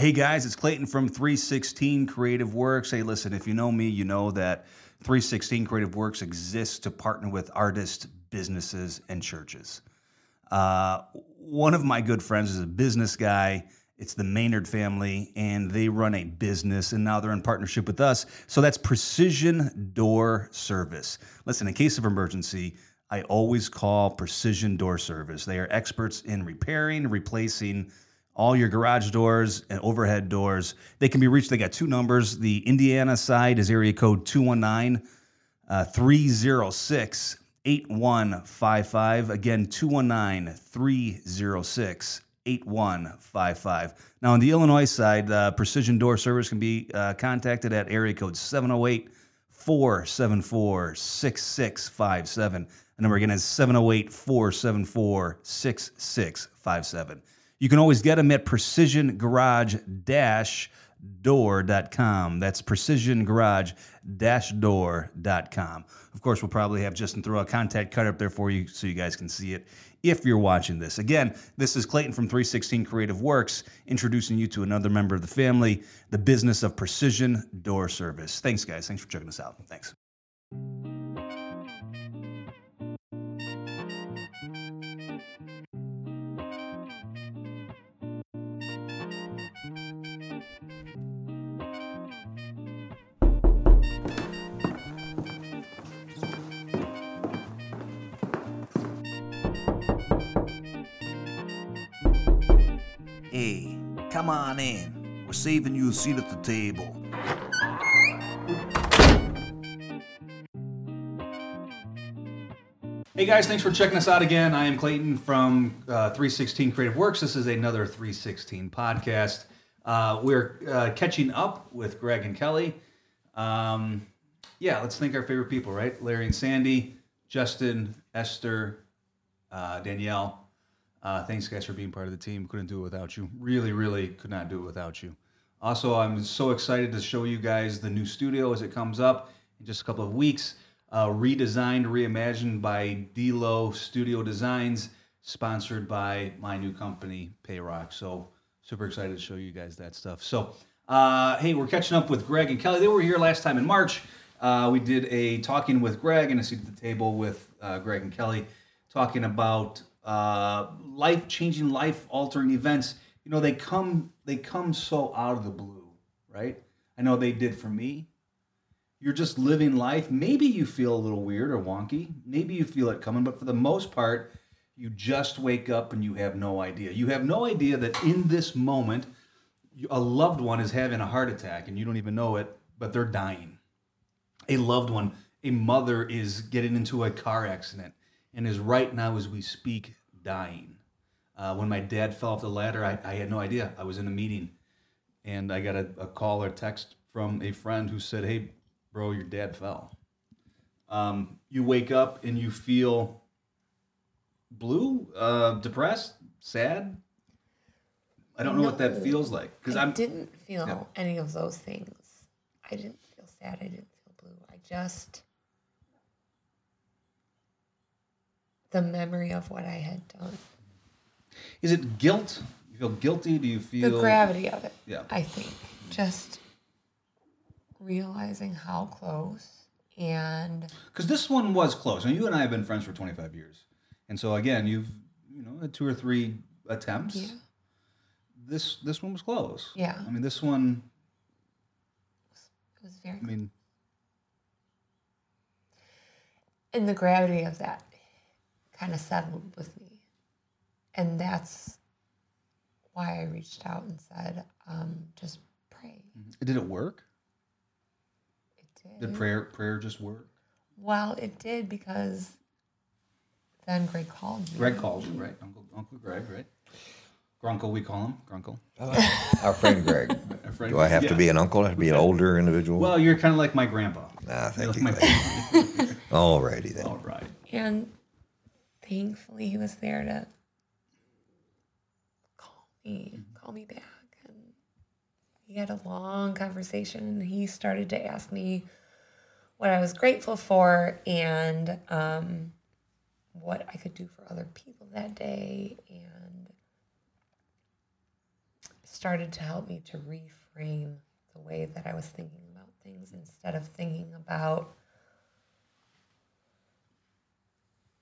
Hey guys, it's Clayton from 316 Creative Works. Hey, listen, if you know me, you know that 316 Creative Works exists to partner with artists, businesses, and churches. Uh, one of my good friends is a business guy. It's the Maynard family, and they run a business, and now they're in partnership with us. So that's Precision Door Service. Listen, in case of emergency, I always call Precision Door Service. They are experts in repairing, replacing all your garage doors and overhead doors. They can be reached. They got two numbers. The Indiana side is area code 219 uh, 306 8155. Again, 219 306 8155. Now, on the Illinois side, uh, Precision Door Service can be uh, contacted at area code 708 474 6657. The number again is 708 474 6657. You can always get them at Precision Garage door.com. That's Precision Garage door.com. Of course, we'll probably have Justin throw a contact card up there for you so you guys can see it if you're watching this. Again, this is Clayton from 316 Creative Works introducing you to another member of the family, the business of Precision Door Service. Thanks, guys. Thanks for checking us out. Thanks. Come on in. We're saving you a seat at the table. Hey guys, thanks for checking us out again. I am Clayton from uh, 316 Creative Works. This is another 316 podcast. Uh, we're uh, catching up with Greg and Kelly. Um, yeah, let's thank our favorite people, right? Larry and Sandy, Justin, Esther, uh, Danielle. Uh, thanks, guys, for being part of the team. Couldn't do it without you. Really, really could not do it without you. Also, I'm so excited to show you guys the new studio as it comes up in just a couple of weeks. Uh, redesigned, reimagined by Delo Studio Designs, sponsored by my new company, Payrock. So, super excited to show you guys that stuff. So, uh, hey, we're catching up with Greg and Kelly. They were here last time in March. Uh, we did a talking with Greg and a seat at the table with uh, Greg and Kelly, talking about uh, life changing, life altering events. You know, they come they come so out of the blue, right? I know they did for me. You're just living life. Maybe you feel a little weird or wonky. Maybe you feel it coming, but for the most part, you just wake up and you have no idea. You have no idea that in this moment, a loved one is having a heart attack and you don't even know it, but they're dying. A loved one, a mother is getting into a car accident and is right now as we speak dying. Uh, when my dad fell off the ladder, I, I, had no idea. I was in a meeting and I got a, a, call or text from a friend who said, Hey, bro, your dad fell. Um, you wake up and you feel blue, uh, depressed, sad. I don't know what that feels like because I didn't feel yeah. any of those things. I didn't feel sad. I didn't feel blue. I just the memory of what I had done. Is it guilt? You feel guilty? Do you feel the gravity of it? Yeah. I think just realizing how close and because this one was close. And you and I have been friends for 25 years, and so again, you've you know had two or three attempts. Yeah. This this one was close. Yeah. I mean, this one. It was very. I mean. And the gravity of that kind of settled with me. And that's why I reached out and said, um, just pray. Mm-hmm. Did it work? It did. Did prayer prayer just work? Well, it did because then Greg called me. Greg called you, right? Uncle Uncle Greg, right? Grunkle, we call him Grunkle. Our friend Greg. Our friend, Do I have yeah. to be an uncle? I have to be an older individual? Well, you're kind of like my grandpa. Ah, thank you. Like All righty then. All right. And thankfully he was there to call me, mm-hmm. call me back. And we had a long conversation and he started to ask me what I was grateful for and um, what I could do for other people that day. And started to help me to reframe the way that I was thinking about things instead of thinking about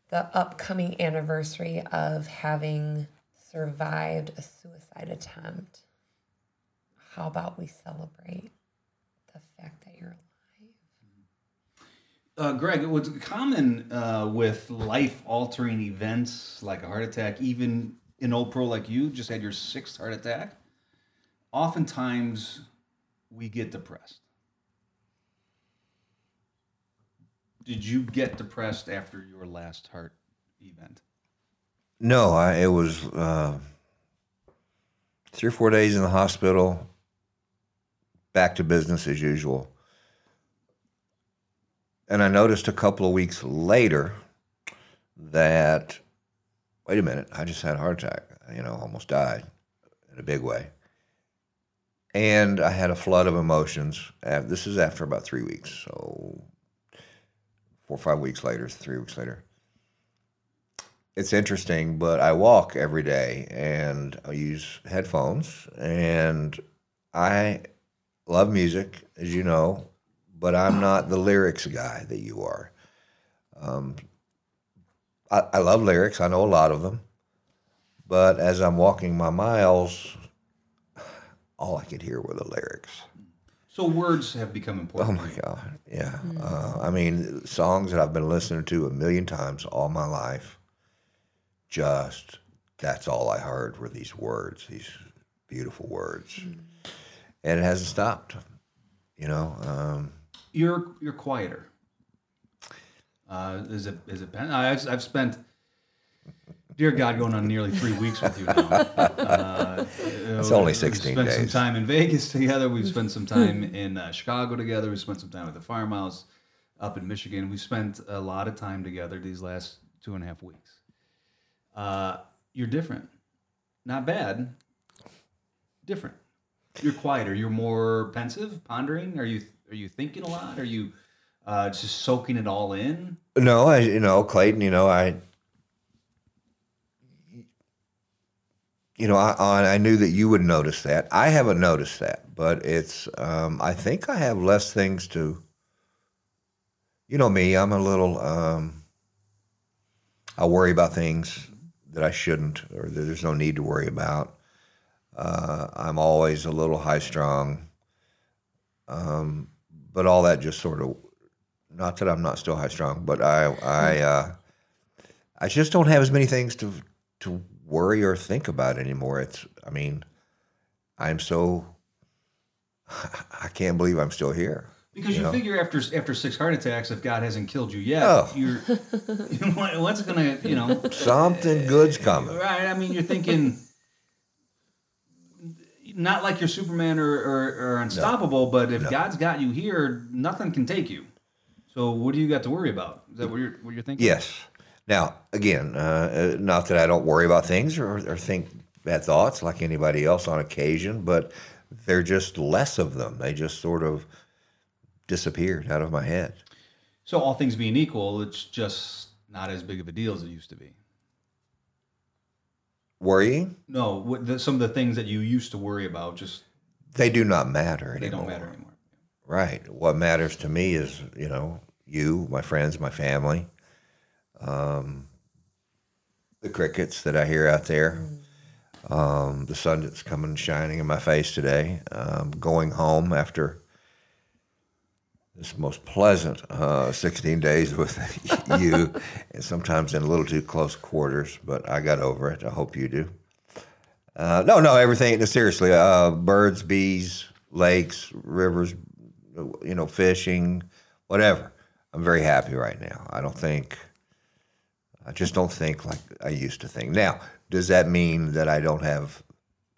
the upcoming anniversary of having survived a suicide attempt. How about we celebrate the fact that you're alive? Uh, Greg, what's common uh, with life altering events like a heart attack, even an old pro like you just had your sixth heart attack, oftentimes we get depressed. Did you get depressed after your last heart event? No, I, it was uh, three or four days in the hospital, back to business as usual. And I noticed a couple of weeks later that, wait a minute, I just had a heart attack, you know, almost died in a big way. And I had a flood of emotions. This is after about three weeks. So four or five weeks later, three weeks later it's interesting, but I walk every day and I use headphones and I love music, as you know, but I'm not the lyrics guy that you are. Um, I, I love lyrics, I know a lot of them, but as I'm walking my miles, all I could hear were the lyrics. So words have become important. Oh my God, yeah. Uh, I mean, songs that I've been listening to a million times all my life just that's all I heard were these words, these beautiful words, and it hasn't stopped. You know, um, You're you're quieter. Uh, is it is it? I've I've spent, dear God, going on nearly three weeks with you now. Uh, It's only 16 We've spent some time in Vegas together. We've spent some time in uh, Chicago together. We spent some time at the farmhouse up in Michigan. We spent a lot of time together these last two and a half weeks. Uh, you're different, not bad. Different. You're quieter. You're more pensive, pondering. Are you are you thinking a lot? Are you uh, just soaking it all in? no, I you know Clayton, you know I. You know, I, I knew that you would notice that. I haven't noticed that, but it's. Um, I think I have less things to. You know me. I'm a little. Um, I worry about things that I shouldn't, or that there's no need to worry about. Uh, I'm always a little high strung. Um, but all that just sort of not that I'm not still high strung, but I I uh, I just don't have as many things to to worry or think about anymore. It's I mean, I'm so I can't believe I'm still here. Because you, know? figure after after six heart attacks, if God hasn't killed you yet, Oh. you're what- what's gonna you know Something good's coming. right? I mean, you're thinking not like you're Superman or, or, or unstoppable, but if God's got you here, nothing can take you. So what do you got to worry about? Is that what you're what you're thinking? Yes. Now again, uh, uh, not that I don't worry about things or, or think bad thoughts like anybody else on occasion, but they're just less of them. They just sort of disappeared out of my head. So all things being equal, it's just not as big of a deal as it used to be. Worrying? No, the, some of the things that you used to worry about just They do not matter anymore. they don't matter anymore. Right. What matters to me is, you know, you, my friends, my family, um, the crickets that I hear out there, um, the sun that's coming shining in my face today, um, going home after this most pleasant uh, 16 days with you, and sometimes in a little too close quarters, but I got over it. I hope you do. Uh, no, no, everything. Seriously, uh, birds, bees, lakes, rivers, you know, fishing, whatever. I'm very happy right now. I don't think, I just don't think like I used to think. Now, does that mean that I don't have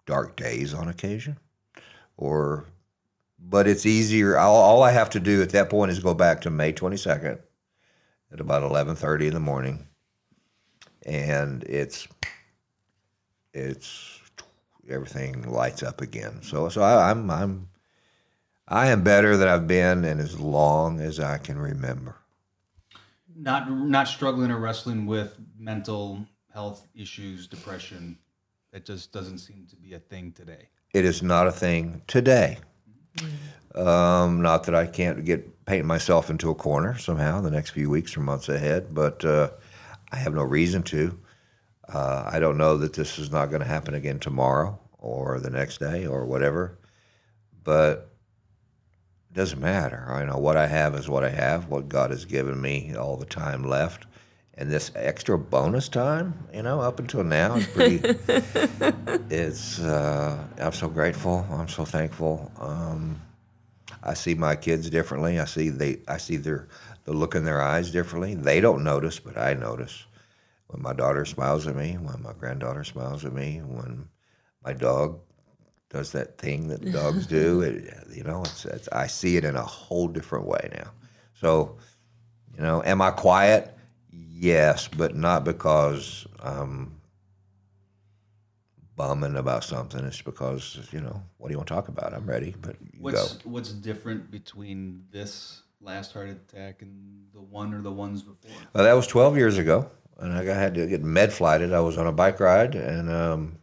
dark days on occasion? Or, but it's easier. All, all I have to do at that point is go back to May 22nd at about 11:30 in the morning, and it's, it's everything lights up again. So, so I, I'm, I'm, I am better than I've been in as long as I can remember. Not not struggling or wrestling with mental health issues, depression. It just doesn't seem to be a thing today. it is not a thing today. Um, not that I can't get paint myself into a corner somehow in the next few weeks or months ahead, but uh, I have no reason to. Uh, I don't know that this is not going to happen again tomorrow or the next day or whatever, but it doesn't matter. I know what I have is what I have. What God has given me, all the time left, and this extra bonus time, you know, up until now it's pretty. it's. Uh, I'm so grateful. I'm so thankful. Um, I see my kids differently. I see they. I see their the look in their eyes differently. They don't notice, but I notice when my daughter smiles at me, when my granddaughter smiles at me, when my dog does that thing that dogs do. It, you know, it's, it's I see it in a whole different way now. So, you know, am I quiet? Yes, but not because I'm bumming about something. It's because you know, what do you want to talk about? I'm ready, but you What's go. what's different between this last heart attack and the one or the ones before? Well, that was 12 years ago, and I had to get med flighted. I was on a bike ride, and um,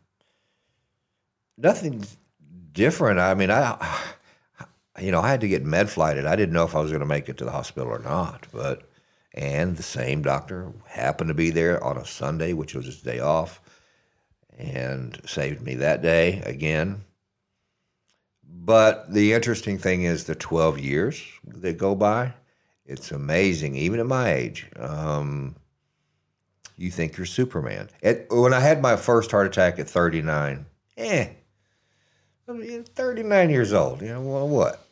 nothing different. I mean, I, you know, I had to get med flighted. I didn't know if I was going to make it to the hospital or not, but and the same doctor happened to be there on a Sunday, which was his day off, and saved me that day again. But the interesting thing is the 12 years that go by. It's amazing, even at my age. Um, you think you're Superman. At, when I had my first heart attack at 39, eh, I mean, 39 years old, you know, well, what?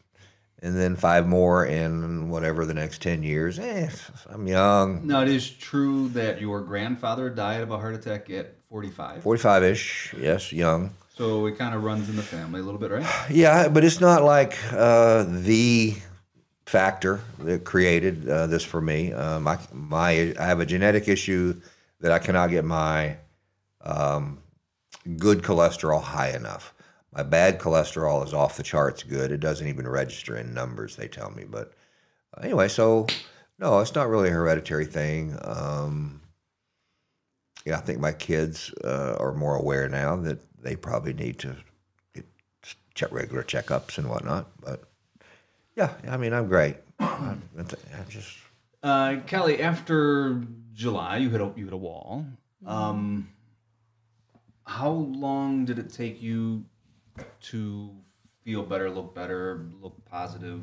And then five more in whatever the next 10 years, eh, I'm young, Now it is true that your grandfather died of a heart attack at 45. 45 ish, yes, young. So it kind of runs in the family a little bit, right? Yeah, but it's not like uh, the factor that created uh, this for me. Uh, my, my, I have a genetic issue that I cannot get my um, good cholesterol high enough. My bad cholesterol is off the charts good. It doesn't even register in numbers, they tell me. But anyway, so no, it's not really a hereditary thing. Um, yeah, I think my kids uh, are more aware now that they probably need to get check regular checkups and whatnot. But yeah, I mean, I'm great. I'm, I'm just Uh, Kelly, after July, you hit a you hit a wall. Mm-hmm. Um, how long did it take you to feel better, look better, look positive,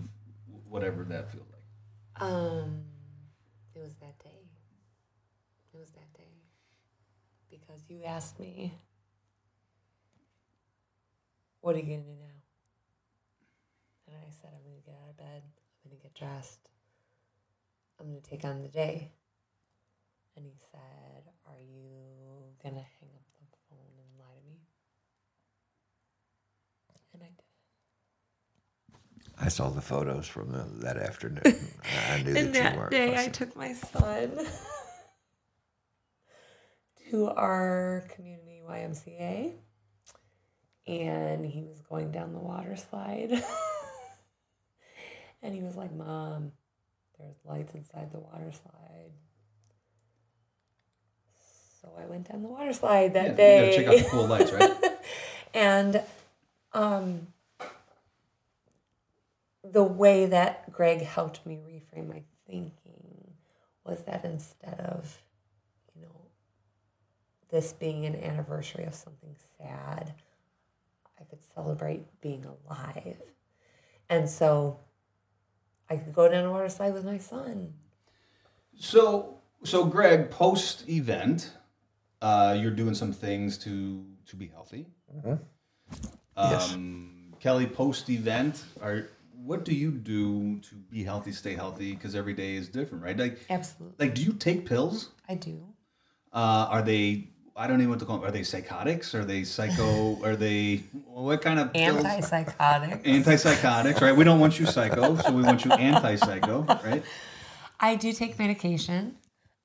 whatever that feels like? Um, it was that day. It was that day. Because you asked me, what are you to do now? And I said, I'm going to get out of bed. I'm going to get dressed. I'm going to take on the day. And he said, Are you going to hang up the phone and lie to me? And I did. I saw the photos from the, that afternoon. I knew And that you that weren't. day, I took my son to our community YMCA, and he was going down the water slide. and he was like, Mom, there's lights inside the water slide. So I went down the water slide that Yeah, day. you gotta check out the cool lights, right? and um, the way that Greg helped me reframe my thinking was that instead of, you know, this being an anniversary of something sad, I could celebrate being alive. And so I could go down a water slide with my son. So, so Greg, post event, uh, you're doing some things to to be healthy. Yes. Um, Kelly, post event, are what do you do to be healthy, stay healthy? Because every day is different, right? Like, Absolutely. like, do you take pills? I do. Uh, are they? I don't even know what to call them. Are they psychotics? Are they psycho? are they what kind of pills? Antipsychotic. Antipsychotics, right? We don't want you psycho, so we want you anti-psycho, right? I do take medication.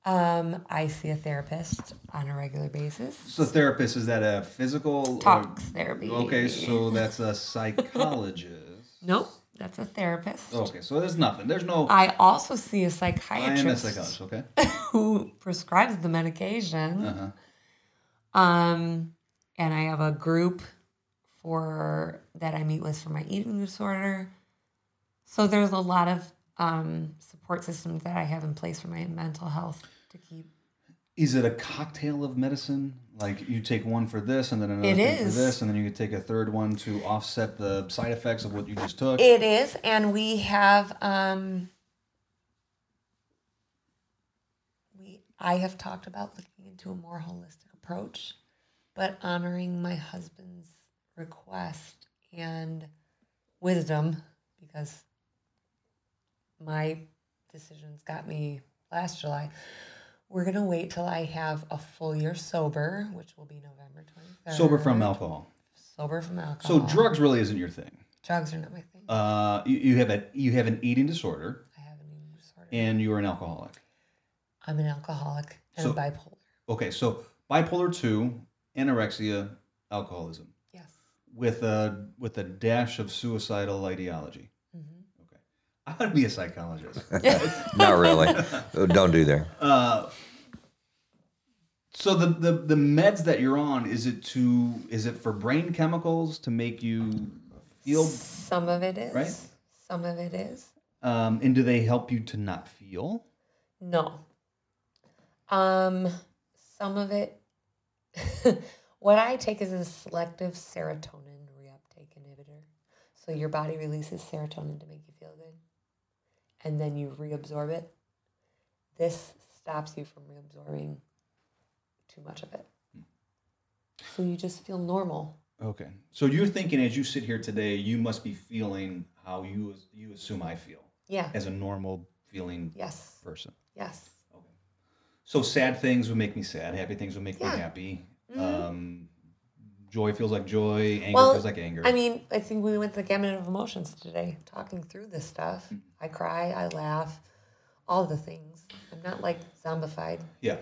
Um, I see a therapist on a regular basis. So therapist is that a physical or- therapy. Okay, so that's a psychologist. Nope, that's a therapist. Okay, so there's nothing. There's no. I also see a I am a psychiatrist psychologist. Okay. who prescribes the medication. Uh-huh. Um, and I have a group for that I meet with for my eating disorder. So there's a lot of um, support systems that I have in place for my mental health to keep. Is it a cocktail of medicine? Like you take one for this and then another It thing is. for this, and then you could take a third one to offset the side effects of what you just took. It is, and we have um, we I have talked about looking into a more holistic approach, but honoring my husband's request and wisdom because my decisions got me last July. We're gonna wait till I have a full year sober, which will be November twenty third. Sober from alcohol. Sober from alcohol. So drugs really isn't your thing. Drugs are not my thing. Uh, you, you have a you have an eating disorder, I have an eating disorder. and you're an alcoholic. I'm an alcoholic and So- bipolar. Okay, so bipolar two, anorexia, alcoholism, Yes. with a with a dash of suicidal ideology. Okay, I want to be a psychologist. Not really. Don't do there. Uh, so the, the the meds that you're on is it to is it for brain chemicals to make you feel Some of it is. Right? Some of it is. um, and do they help you to not feel? No. Um, some of it. what I take is a selective serotonin reuptake inhibitor. So your body releases serotonin to make you feel good, and then you reabsorb it. This stops you from reabsorbing too much of it. Hmm. So you just feel normal. Okay, so you're thinking as you sit here today, you must be feeling how you you assume I feel Yeah. as a normal feeling Yes. person. Yes. Okay. So sad things would make me sad. Happy things would make Yeah. me happy. Joy feels like joy. Anger Well, feels like anger. I mean, I think we went the gamut of emotions today, talking through this stuff. Mm-hmm. I cry, I laugh, all the things. I'm not like zombified. Yeah.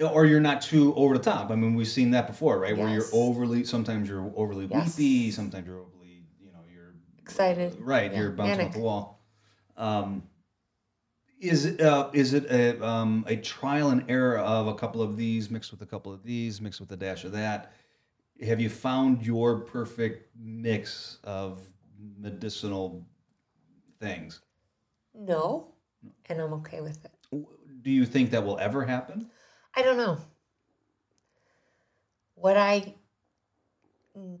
Or you're not too over the top. I mean, we've seen that before, right? Where you're overly, sometimes you're overly Yes. weepy, sometimes you're overly, you know, you're Excited. right, Yeah, you're bouncing manic. off the wall. Um, is it uh, is it a um, a trial and error of a couple of these mixed with a couple of these mixed with a dash of that? Have you found your perfect mix of medicinal things? No, and I'm okay with it. Do you think that will ever happen? I don't know. What I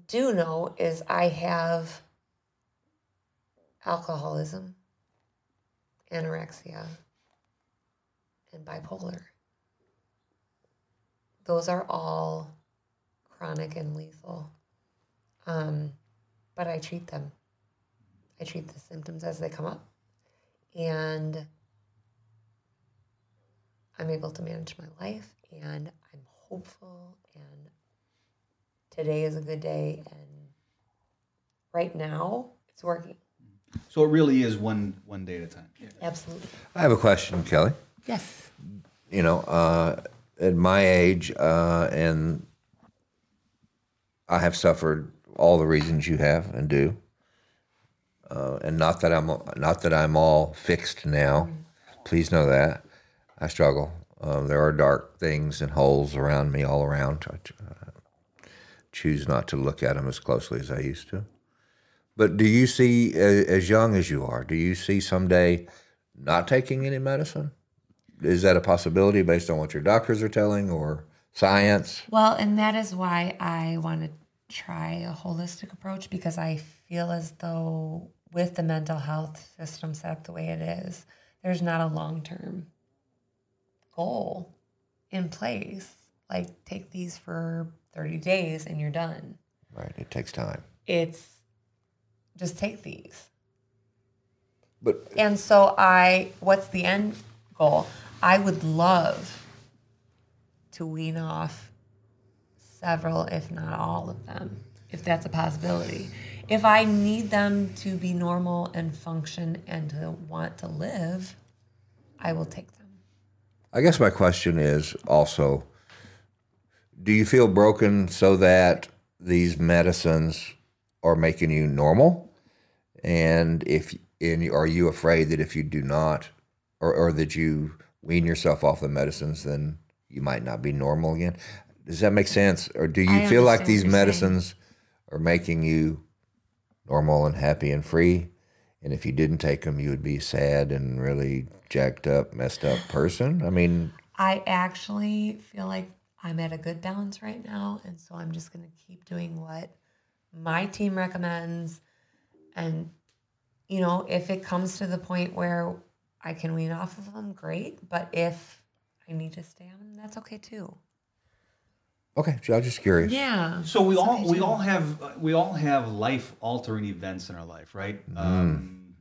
do know is I have alcoholism, anorexia, and bipolar. Those are all chronic and lethal. Um, but I treat them. I treat the symptoms as they come up. And I'm able to manage my life and I'm hopeful and today is a good day and right now it's working. So it really is one one day at a time. Absolutely. I have a question, Kelly. Yes. You know, uh, at my age, uh, and I have suffered all the reasons you have and do. Uh, and not that I'm not that I'm all fixed now. Please know that I struggle. Um, there are dark things and holes around me all around. I uh, choose not to look at them as closely as I used to. But do you see, as young as you are, do you see someday not taking any medicine? Is that a possibility based on what your doctors are telling or science? Well, and that is why I want to try a holistic approach because I feel as though with the mental health system set up the way it is, there's not a long term goal in place. Like, take these for 30 days and you're done. Right, it takes time. It's just take these. But And so I, what's the end goal? I would love to wean off several, if not all of them, if that's a possibility. If I need them to be normal and function and to want to live, I will take them. I guess my question is also do you feel broken so that these medicines are making you normal? And if and are you afraid that if you do not or, or that you wean yourself off the medicines then you might not be normal again? Does that make sense? Or do you I feel like these you're saying. medicines are making you normal and happy and free. And if you didn't take them, you would be sad and really jacked up, messed up person. I mean, I actually feel like I'm at a good balance right now. And so I'm just going to keep doing what my team recommends. And, you know, if it comes to the point where I can wean off of them, great. But if I need to stay on them, that's okay too. okay, I was just curious. Yeah. So we all okay we too. all have we all have life altering events in our life, right? Um,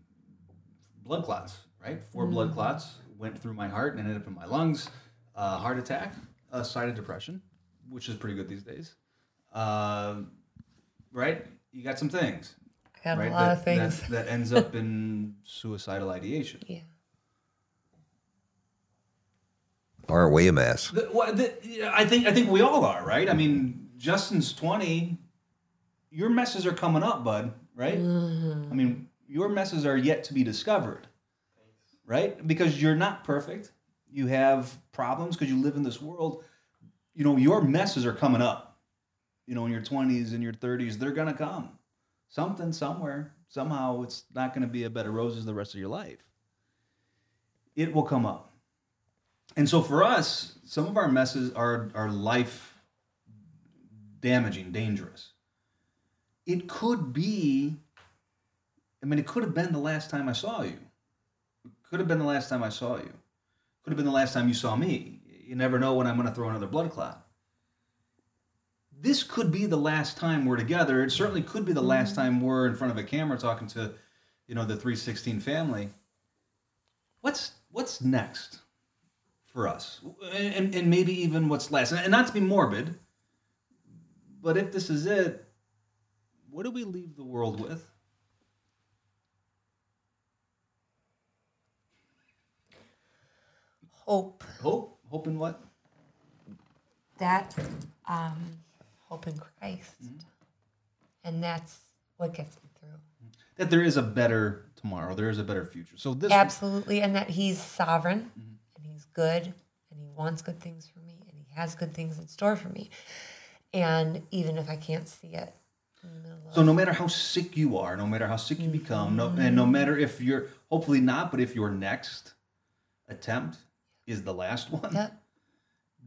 blood clots, right? 4 blood clots went through my heart and ended up in my lungs. Uh, heart attack, a side of depression, which is pretty good these days. Uh, right? You got some things, I got right? a lot that, of things. that, that ends up in suicidal ideation. yeah. Aren't we a mess? The, what, the, I think I think we all are, right? I mean, Justin's twenty. Your messes are coming up, bud. Right? I mean, your messes are yet to be discovered, right? Because you're not perfect. You have problems because you live in this world. You know, your messes are coming up. You know, in your twenties and your thirties, they're gonna come. Something somewhere, somehow, it's not gonna be a bed of roses the rest of your life. It will come up. And so for us, some of our messes are are life damaging, dangerous. It could be I mean it could have been the last time I saw you. It could have been the last time I saw you. Could have been the last time you saw me. You never know when I'm going to throw another blood clot. This could be the last time we're together. It certainly could be the mm-hmm. last time we're in front of a camera talking to, you know, the 316 family. What's what's next? For us, and, and maybe even what's last. And not to be morbid, but if this is it, what do we leave the world with? Hope. Hope? Hope in what? That um, hope in Christ. And that's what gets me through. That there is a better tomorrow. There is a better future. So this Absolutely. And that he's sovereign he's good and he wants good things for me and he has good things in store for me. And even if I can't see it in the middle of So no matter how sick you are, no matter how sick you mm-hmm. become, no, and no matter if you're hopefully not, but if your next attempt is the last one, Yep,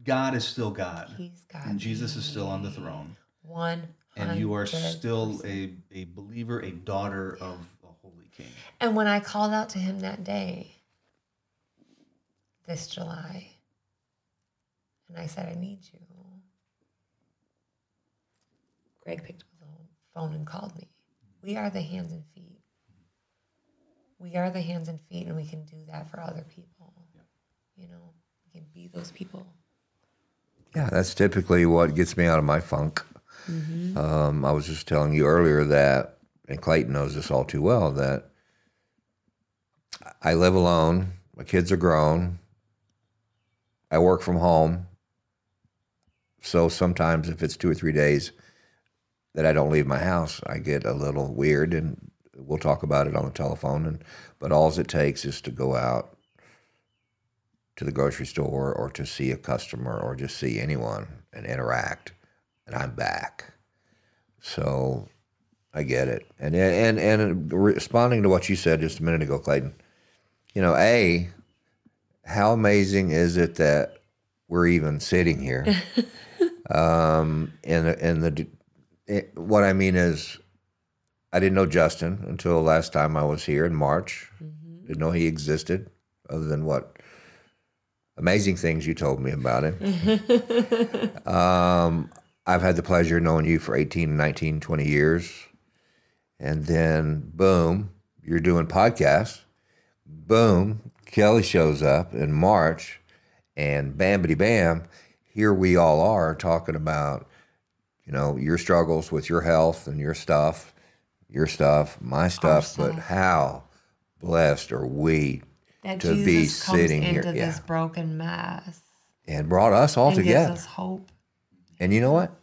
God is still God, he's and Jesus is still on the throne, one and you are still a, a believer, a daughter of a holy King. And when I called out to him that day, this July, and I said, I need you, Greg picked up the phone and called me. We are the hands and feet. We are the hands and feet, and we can do that for other people. You know, we can be those people. Yeah, that's typically what gets me out of my funk. Um, I was just telling you earlier that, and Clayton knows this all too well, that I live alone. My kids are grown. I work from home. So sometimes, if it's two or three days that I don't leave my house, I get a little weird, and we'll talk about it on the telephone. And but all it takes is to go out to the grocery store or to see a customer or just see anyone and interact, and I'm back. So I get it. And and and responding to what you said just a minute ago, Clayton, you know, a how amazing is it that we're even sitting here? um, and and the it, what I mean is, I didn't know Justin until last time I was here in March. Didn't know he existed, other than what amazing things you told me about him. um, I've had the pleasure of knowing you for 18, 19, 20 years. And then, boom, you're doing podcasts. Boom, Kelly shows up in March, and bamity bam, here we all are talking about, you know, your struggles with your health and your stuff, your stuff, my stuff, but how blessed are we That To Jesus be sitting here, into this yeah. broken mess and brought us all and together. gives us hope. And you know what?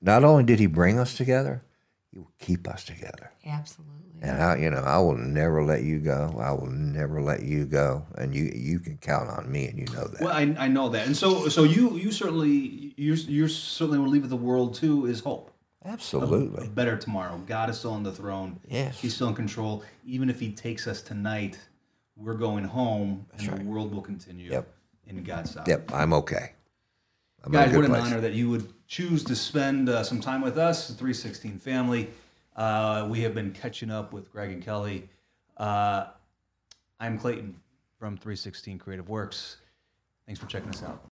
Not only did he bring us together, he will keep us together. Absolutely. And I, you know, I will never let you go. I will never let you go. And you, you can count on me, and you know that. Well, I, I know that, and so so you you certainly you you certainly will leave with the world too is hope. Absolutely. a better tomorrow. God is still on the throne. Yes. He's still in control. Even if He takes us tonight, we're going home, and the world will continue Yep. in God's side. Yep, I'm okay. I'm a Guys, what an place. honor that you would choose to spend uh, some time with us, the 316 family. Uh, we have been catching up with Greg and Kelly. Uh, I'm Clayton from 316 Creative Works. Thanks for checking us out.